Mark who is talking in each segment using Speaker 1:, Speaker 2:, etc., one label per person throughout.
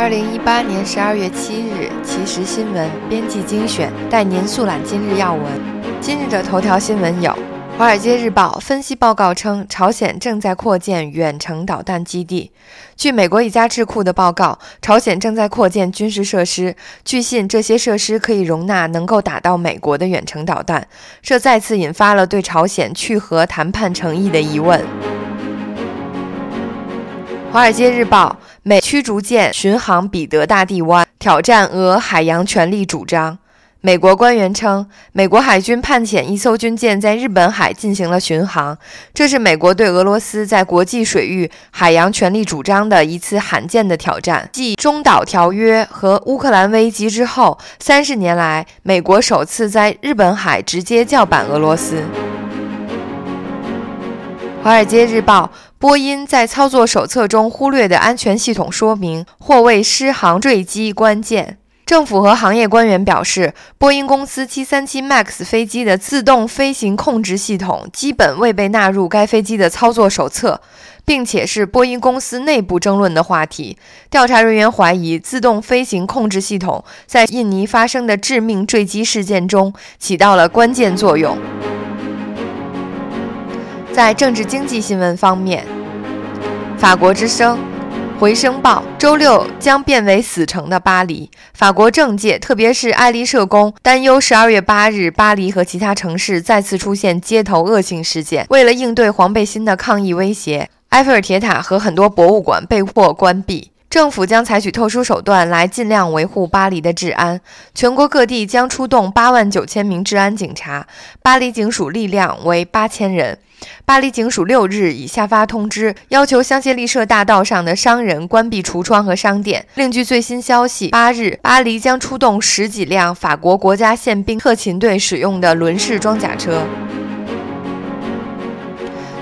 Speaker 1: 二零一八年十二月七日，其实新闻编辑精选带您速览今日要闻。今日的头条新闻有：《华尔街日报》分析报告称，朝鲜正在扩建远程导弹基地。据美国一家智库的报告，朝鲜正在扩建军事设施，据信这些设施可以容纳能够打到美国的远程导弹。这再次引发了对朝鲜去核谈判诚意的疑问。《华尔街日报》美驱逐舰巡航彼得大帝湾，挑战俄海洋权利主张。美国官员称，美国海军派遣一艘军舰在日本海进行了巡航，这是美国对俄罗斯在国际水域海洋权利主张的一次罕见的挑战。继中导条约和乌克兰危机之后，三十年来，美国首次在日本海直接叫板俄罗斯。《华尔街日报》波音在操作手册中忽略的安全系统说明，或为失航坠机关键。政府和行业官员表示，波音公司737 MAX 飞机的自动飞行控制系统基本未被纳入该飞机的操作手册，并且是波音公司内部争论的话题。调查人员怀疑，自动飞行控制系统在印尼发生的致命坠机事件中起到了关键作用。在政治经济新闻方面，法国之声、回声报周六将变为死城的巴黎。法国政界，特别是爱丽舍宫，担忧十二月八日巴黎和其他城市再次出现街头恶性事件。为了应对黄背心的抗议威胁，埃菲尔铁塔和很多博物馆被迫关闭。政府将采取特殊手段来尽量维护巴黎的治安。全国各地将出动八万九千名治安警察，巴黎警署力量为八千人。巴黎警署六日已下发通知，要求香榭丽舍大道上的商人关闭橱窗和商店。另据最新消息，八日巴黎将出动十几辆法国国家宪兵特勤队使用的轮式装甲车。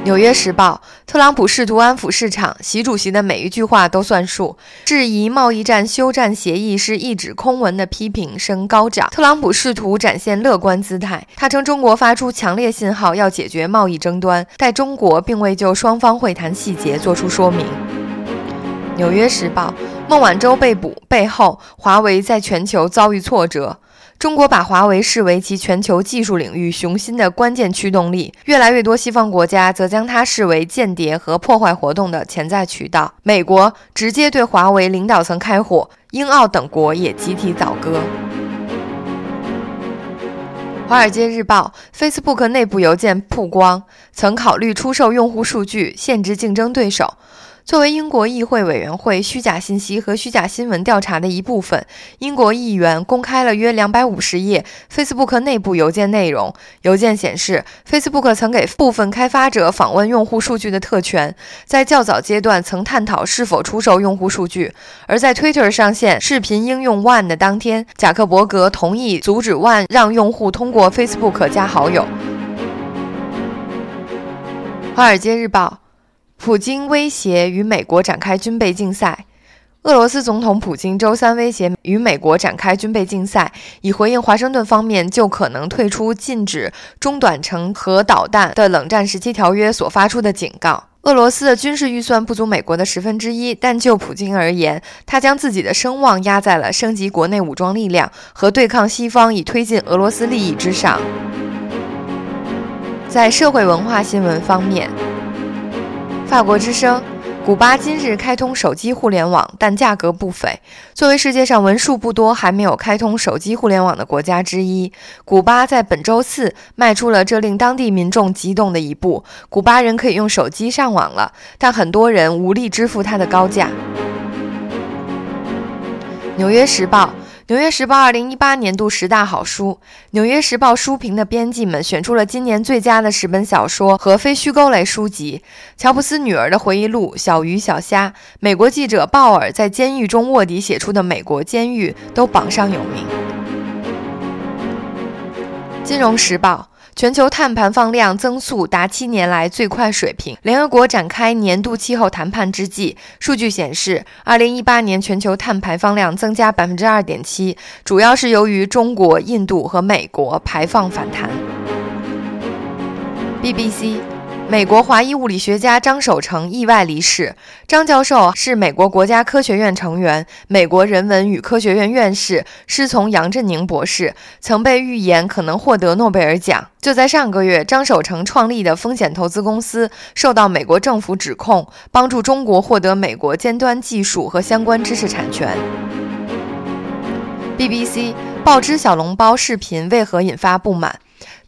Speaker 1: 纽约时报：特朗普试图安抚市场，习主席的每一句话都算数。质疑贸易战休战协议是一纸空文的批评声高涨。特朗普试图展现乐观姿态，他称中国发出强烈信号要解决贸易争端，但中国并未就双方会谈细节作出说明。纽约时报：孟晚舟被捕背后，华为在全球遭遇挫折。中国把华为视为其全球技术领域雄心的关键驱动力，越来越多西方国家则将它视为间谍和破坏活动的潜在渠道。美国直接对华为领导层开火，英澳等国也集体倒戈。《华尔街日报》：Facebook 内部邮件曝光，曾考虑出售用户数据，限制竞争对手。作为英国议会委员会虚假信息和虚假新闻调查的一部分，英国议员公开了约两百五十页 Facebook 内部邮件内容。邮件显示，Facebook 曾给部分开发者访问用户数据的特权，在较早阶段曾探讨是否出售用户数据。而在 Twitter 上线视频应用 One 的当天，贾克伯格同意阻止 One 让用户通过 Facebook 加好友。《华尔街日报》。普京威胁与美国展开军备竞赛。俄罗斯总统普京周三威胁与美国展开军备竞赛，以回应华盛顿方面就可能退出禁止中短程核导弹的冷战时期条约所发出的警告。俄罗斯的军事预算不足美国的十分之一，但就普京而言，他将自己的声望压在了升级国内武装力量和对抗西方以推进俄罗斯利益之上。在社会文化新闻方面。法国之声：古巴今日开通手机互联网，但价格不菲。作为世界上为数不多还没有开通手机互联网的国家之一，古巴在本周四迈出了这令当地民众激动的一步。古巴人可以用手机上网了，但很多人无力支付它的高价。纽约时报。《纽约时报》二零一八年度十大好书，《纽约时报》书评的编辑们选出了今年最佳的十本小说和非虚构类书籍。乔布斯女儿的回忆录《小鱼小虾》，美国记者鲍尔在监狱中卧底写出的《美国监狱》都榜上有名。《金融时报》。全球碳排放量增速达七年来最快水平。联合国展开年度气候谈判之际，数据显示，二零一八年全球碳排放量增加百分之二点七，主要是由于中国、印度和美国排放反弹。BBC。美国华裔物理学家张守成意外离世。张教授是美国国家科学院成员，美国人文与科学院院士，师从杨振宁博士，曾被预言可能获得诺贝尔奖。就在上个月，张守成创立的风险投资公司受到美国政府指控，帮助中国获得美国尖端技术和相关知识产权。BBC 报知小笼包视频为何引发不满？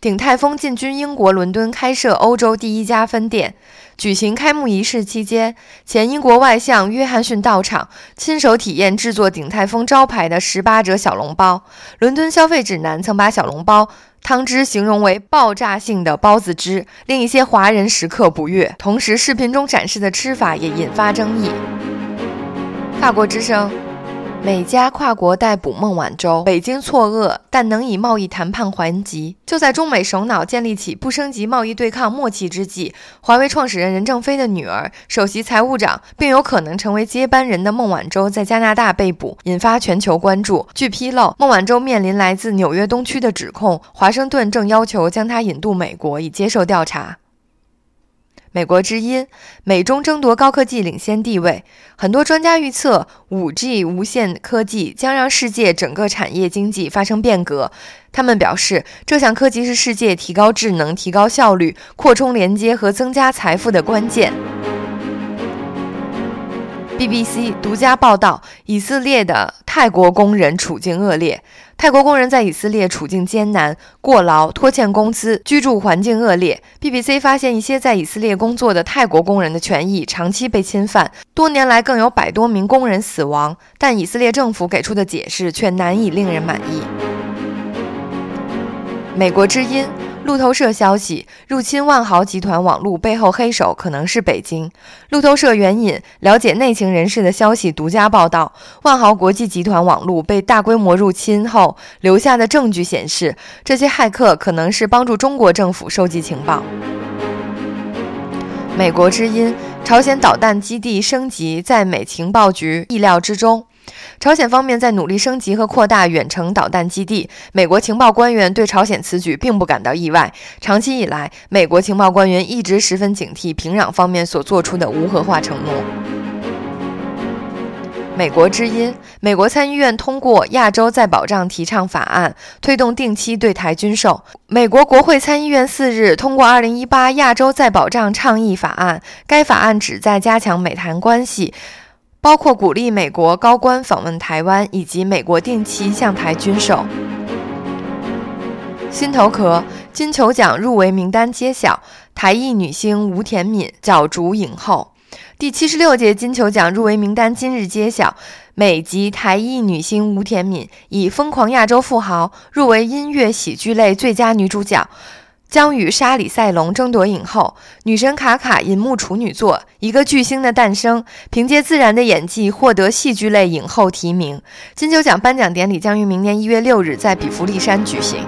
Speaker 1: 鼎泰丰进军英国伦敦，开设欧洲第一家分店。举行开幕仪式期间，前英国外相约翰逊到场，亲手体验制作鼎泰丰招牌的十八折小笼包。伦敦消费指南曾把小笼包汤汁形容为爆炸性的包子汁，令一些华人食客不悦。同时，视频中展示的吃法也引发争议。法国之声。美加跨国逮捕孟晚舟，北京错愕，但能以贸易谈判还击。就在中美首脑建立起不升级贸易对抗默契之际，华为创始人任正非的女儿、首席财务长，并有可能成为接班人的孟晚舟在加拿大被捕，引发全球关注。据披露，孟晚舟面临来自纽约东区的指控，华盛顿正要求将她引渡美国以接受调查。美国之音，美中争夺高科技领先地位。很多专家预测，5G 无线科技将让世界整个产业经济发生变革。他们表示，这项科技是世界提高智能、提高效率、扩充连接和增加财富的关键。BBC 独家报道：以色列的泰国工人处境恶劣。泰国工人在以色列处境艰难，过劳、拖欠工资，居住环境恶劣。BBC 发现，一些在以色列工作的泰国工人的权益长期被侵犯，多年来更有百多名工人死亡，但以色列政府给出的解释却难以令人满意。美国之音。路透社消息，入侵万豪集团网络背后黑手可能是北京。路透社援引了解内情人士的消息，独家报道，万豪国际集团网络被大规模入侵后留下的证据显示，这些骇客可能是帮助中国政府收集情报。美国之音，朝鲜导弹基地升级在美情报局意料之中。朝鲜方面在努力升级和扩大远程导弹基地。美国情报官员对朝鲜此举并不感到意外。长期以来，美国情报官员一直十分警惕平壤方面所做出的无核化承诺。美国之音：美国参议院通过《亚洲再保障提倡法案》，推动定期对台军售。美国国会参议院四日通过《二零一八亚洲再保障倡议法案》，该法案旨在加强美台关系。包括鼓励美国高官访问台湾，以及美国定期向台军售。心头壳金球奖入围名单揭晓，台裔女星吴田敏角逐影后。第七十六届金球奖入围名单今日揭晓，美籍台裔女星吴田敏以《疯狂亚洲富豪》入围音乐喜剧类最佳女主角。将与莎莉·赛隆争夺影后。女神卡卡银幕处女作《一个巨星的诞生》，凭借自然的演技获得戏剧类影后提名。金球奖颁奖典礼将于明年一月六日在比弗利山举行。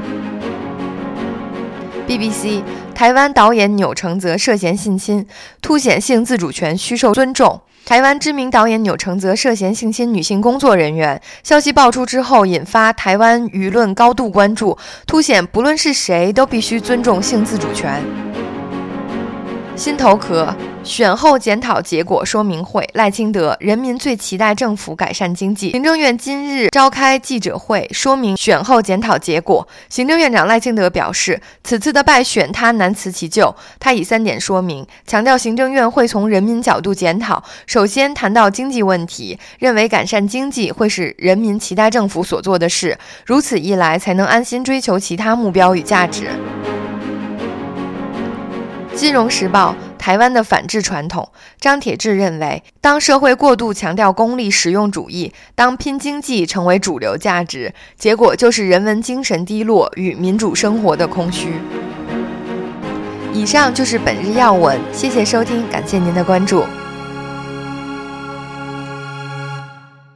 Speaker 1: BBC：台湾导演钮承泽涉嫌性侵，凸显性自主权需受尊重。台湾知名导演钮承泽涉嫌性侵女性工作人员，消息爆出之后，引发台湾舆论高度关注，凸显不论是谁都必须尊重性自主权。心头壳选后检讨结果说明会，赖清德人民最期待政府改善经济。行政院今日召开记者会，说明选后检讨结果。行政院长赖清德表示，此次的败选他难辞其咎。他以三点说明，强调行政院会从人民角度检讨。首先谈到经济问题，认为改善经济会是人民期待政府所做的事，如此一来才能安心追求其他目标与价值。金融时报：台湾的反制传统。张铁志认为，当社会过度强调功利实用主义，当拼经济成为主流价值，结果就是人文精神低落与民主生活的空虚。以上就是本日要闻，谢谢收听，感谢您的关注。